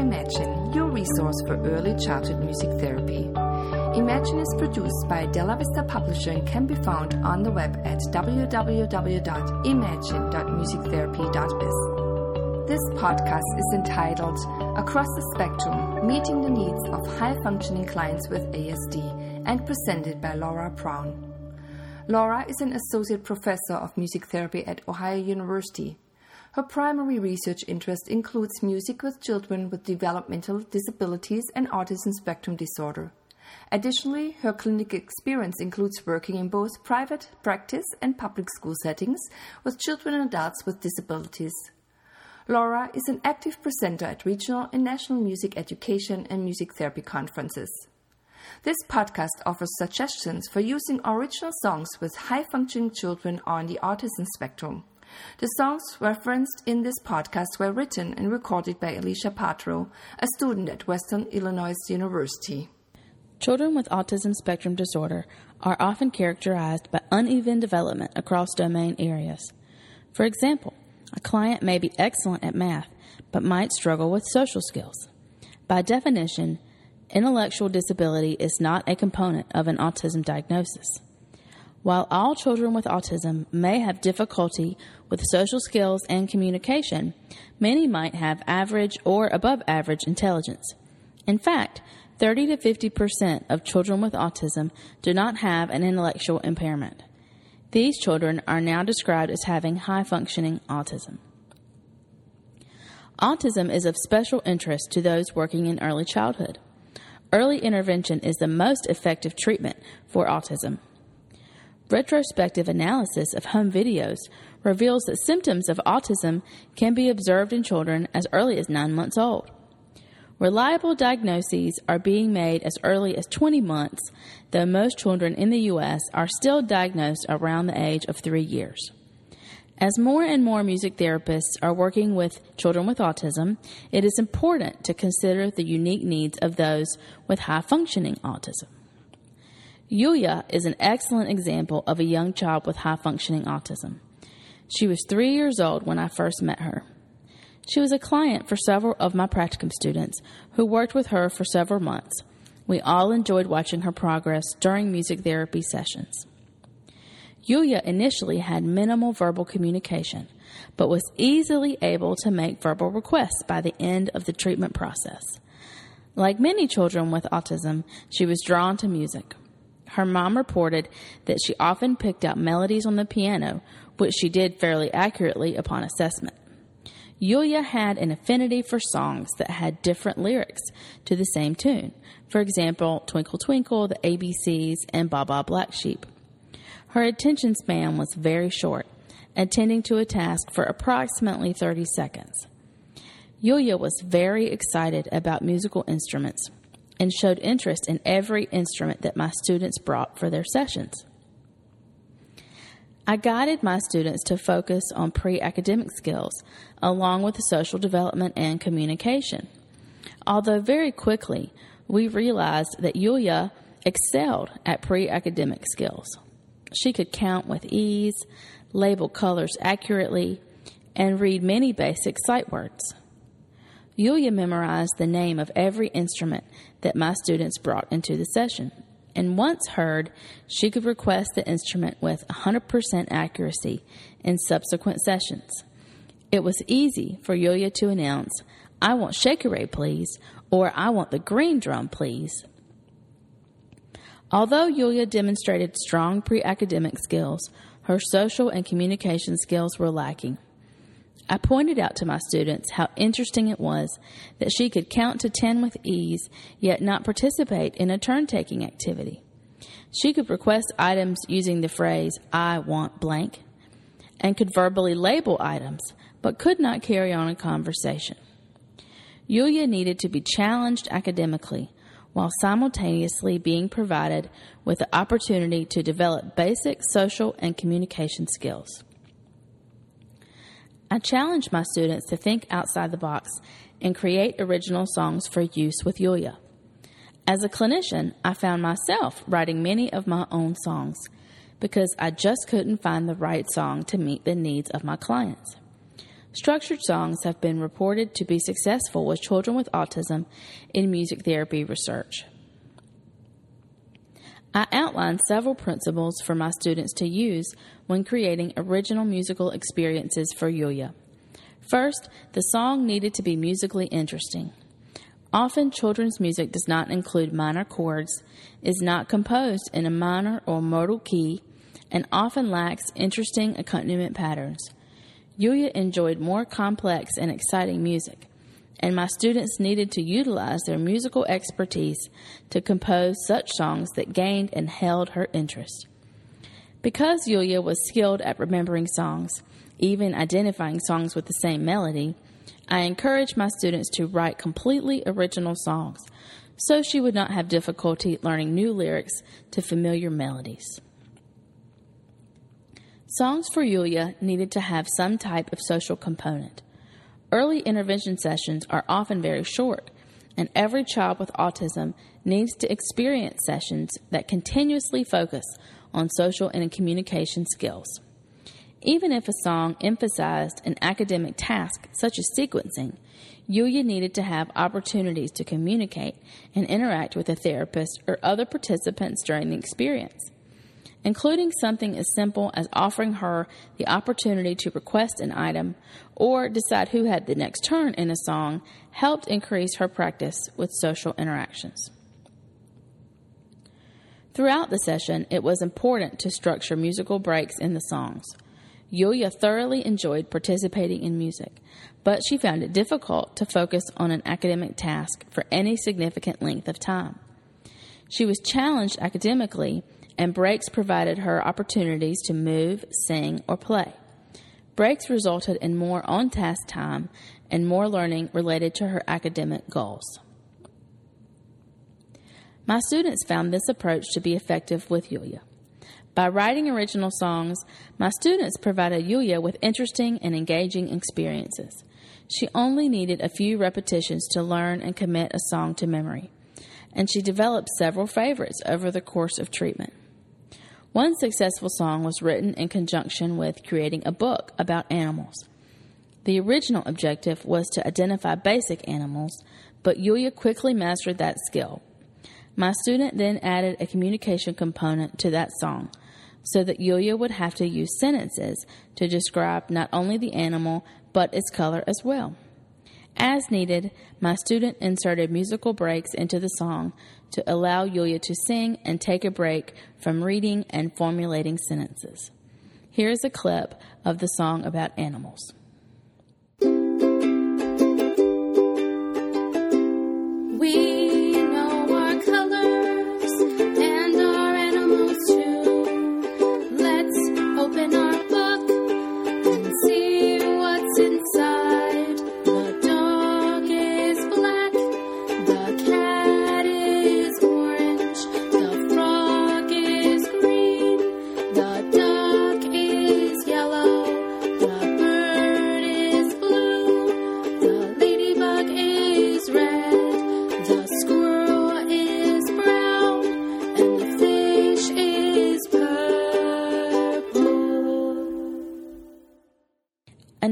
Imagine, your resource for early childhood music therapy. Imagine is produced by Della Vista Publisher and can be found on the web at www.imagine.musictherapy.biz. This podcast is entitled Across the Spectrum Meeting the Needs of High Functioning Clients with ASD and presented by Laura Brown. Laura is an associate professor of music therapy at Ohio University. Her primary research interest includes music with children with developmental disabilities and autism spectrum disorder. Additionally, her clinical experience includes working in both private practice and public school settings with children and adults with disabilities. Laura is an active presenter at regional and national music education and music therapy conferences. This podcast offers suggestions for using original songs with high functioning children on the autism spectrum. The songs referenced in this podcast were written and recorded by Elisa Padro, a student at Western Illinois University. Children with autism spectrum disorder are often characterized by uneven development across domain areas. For example, a client may be excellent at math but might struggle with social skills. By definition, intellectual disability is not a component of an autism diagnosis. While all children with autism may have difficulty with social skills and communication, many might have average or above average intelligence. In fact, 30 to 50 percent of children with autism do not have an intellectual impairment. These children are now described as having high functioning autism. Autism is of special interest to those working in early childhood. Early intervention is the most effective treatment for autism. Retrospective analysis of home videos reveals that symptoms of autism can be observed in children as early as nine months old. Reliable diagnoses are being made as early as 20 months, though most children in the U.S. are still diagnosed around the age of three years. As more and more music therapists are working with children with autism, it is important to consider the unique needs of those with high functioning autism. Yulia is an excellent example of a young child with high functioning autism. She was three years old when I first met her. She was a client for several of my practicum students who worked with her for several months. We all enjoyed watching her progress during music therapy sessions. Yulia initially had minimal verbal communication, but was easily able to make verbal requests by the end of the treatment process. Like many children with autism, she was drawn to music. Her mom reported that she often picked out melodies on the piano, which she did fairly accurately upon assessment. Yulia had an affinity for songs that had different lyrics to the same tune. For example, Twinkle Twinkle, the ABCs, and Baa Baa Black Sheep. Her attention span was very short, attending to a task for approximately 30 seconds. Yulia was very excited about musical instruments and showed interest in every instrument that my students brought for their sessions. I guided my students to focus on pre academic skills, along with social development and communication. Although very quickly, we realized that Yulia excelled at pre academic skills. She could count with ease, label colors accurately, and read many basic sight words. Yulia memorized the name of every instrument that my students brought into the session and once heard, she could request the instrument with 100% accuracy in subsequent sessions. It was easy for Yulia to announce, I want Shakira, please, or I want the green drum, please. Although Yulia demonstrated strong pre academic skills, her social and communication skills were lacking. I pointed out to my students how interesting it was that she could count to 10 with ease, yet not participate in a turn taking activity. She could request items using the phrase, I want blank, and could verbally label items, but could not carry on a conversation. Yulia needed to be challenged academically while simultaneously being provided with the opportunity to develop basic social and communication skills. I challenge my students to think outside the box and create original songs for use with Yulia. As a clinician, I found myself writing many of my own songs because I just couldn't find the right song to meet the needs of my clients. Structured songs have been reported to be successful with children with autism in music therapy research. I outlined several principles for my students to use when creating original musical experiences for Yulia. First, the song needed to be musically interesting. Often, children's music does not include minor chords, is not composed in a minor or modal key, and often lacks interesting accompaniment patterns. Yulia enjoyed more complex and exciting music, and my students needed to utilize their musical expertise to compose such songs that gained and held her interest. Because Yulia was skilled at remembering songs, even identifying songs with the same melody, I encouraged my students to write completely original songs so she would not have difficulty learning new lyrics to familiar melodies. Songs for Yulia needed to have some type of social component. Early intervention sessions are often very short, and every child with autism needs to experience sessions that continuously focus on social and communication skills. Even if a song emphasized an academic task, such as sequencing, Yulia needed to have opportunities to communicate and interact with a therapist or other participants during the experience including something as simple as offering her the opportunity to request an item or decide who had the next turn in a song, helped increase her practice with social interactions. Throughout the session, it was important to structure musical breaks in the songs. Yulia thoroughly enjoyed participating in music, but she found it difficult to focus on an academic task for any significant length of time. She was challenged academically and breaks provided her opportunities to move, sing, or play. Breaks resulted in more on task time and more learning related to her academic goals. My students found this approach to be effective with Yulia. By writing original songs, my students provided Yulia with interesting and engaging experiences. She only needed a few repetitions to learn and commit a song to memory, and she developed several favorites over the course of treatment. One successful song was written in conjunction with creating a book about animals. The original objective was to identify basic animals, but Yulia quickly mastered that skill. My student then added a communication component to that song so that Yulia would have to use sentences to describe not only the animal but its color as well. As needed, my student inserted musical breaks into the song to allow Yulia to sing and take a break from reading and formulating sentences. Here is a clip of the song about animals.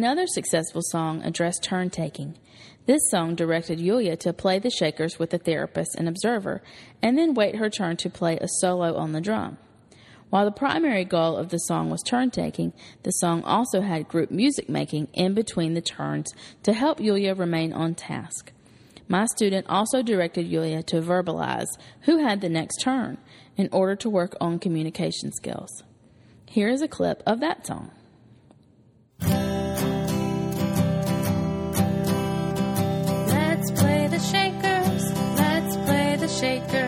Another successful song addressed turn taking. This song directed Yulia to play the shakers with the therapist and observer, and then wait her turn to play a solo on the drum. While the primary goal of the song was turn taking, the song also had group music making in between the turns to help Yulia remain on task. My student also directed Yulia to verbalize who had the next turn in order to work on communication skills. Here is a clip of that song. Let's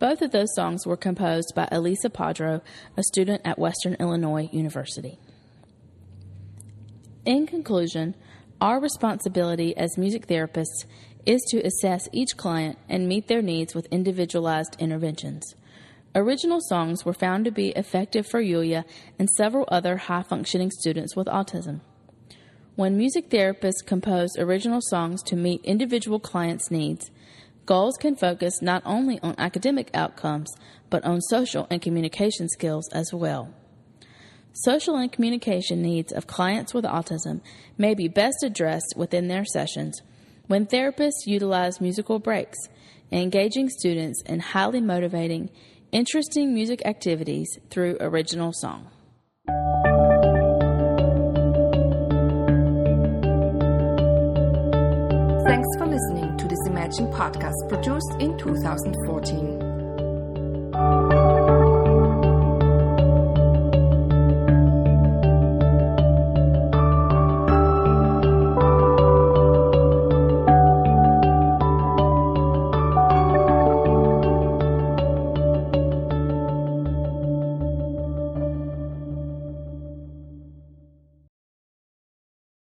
Both of those songs were composed by Elisa Padro, a student at Western Illinois University. In conclusion, our responsibility as music therapists is to assess each client and meet their needs with individualized interventions. Original songs were found to be effective for Yulia and several other high functioning students with autism. When music therapists compose original songs to meet individual clients' needs, goals can focus not only on academic outcomes, but on social and communication skills as well. Social and communication needs of clients with autism may be best addressed within their sessions when therapists utilize musical breaks, engaging students in highly motivating, interesting music activities through original song. Podcast produced in 2014.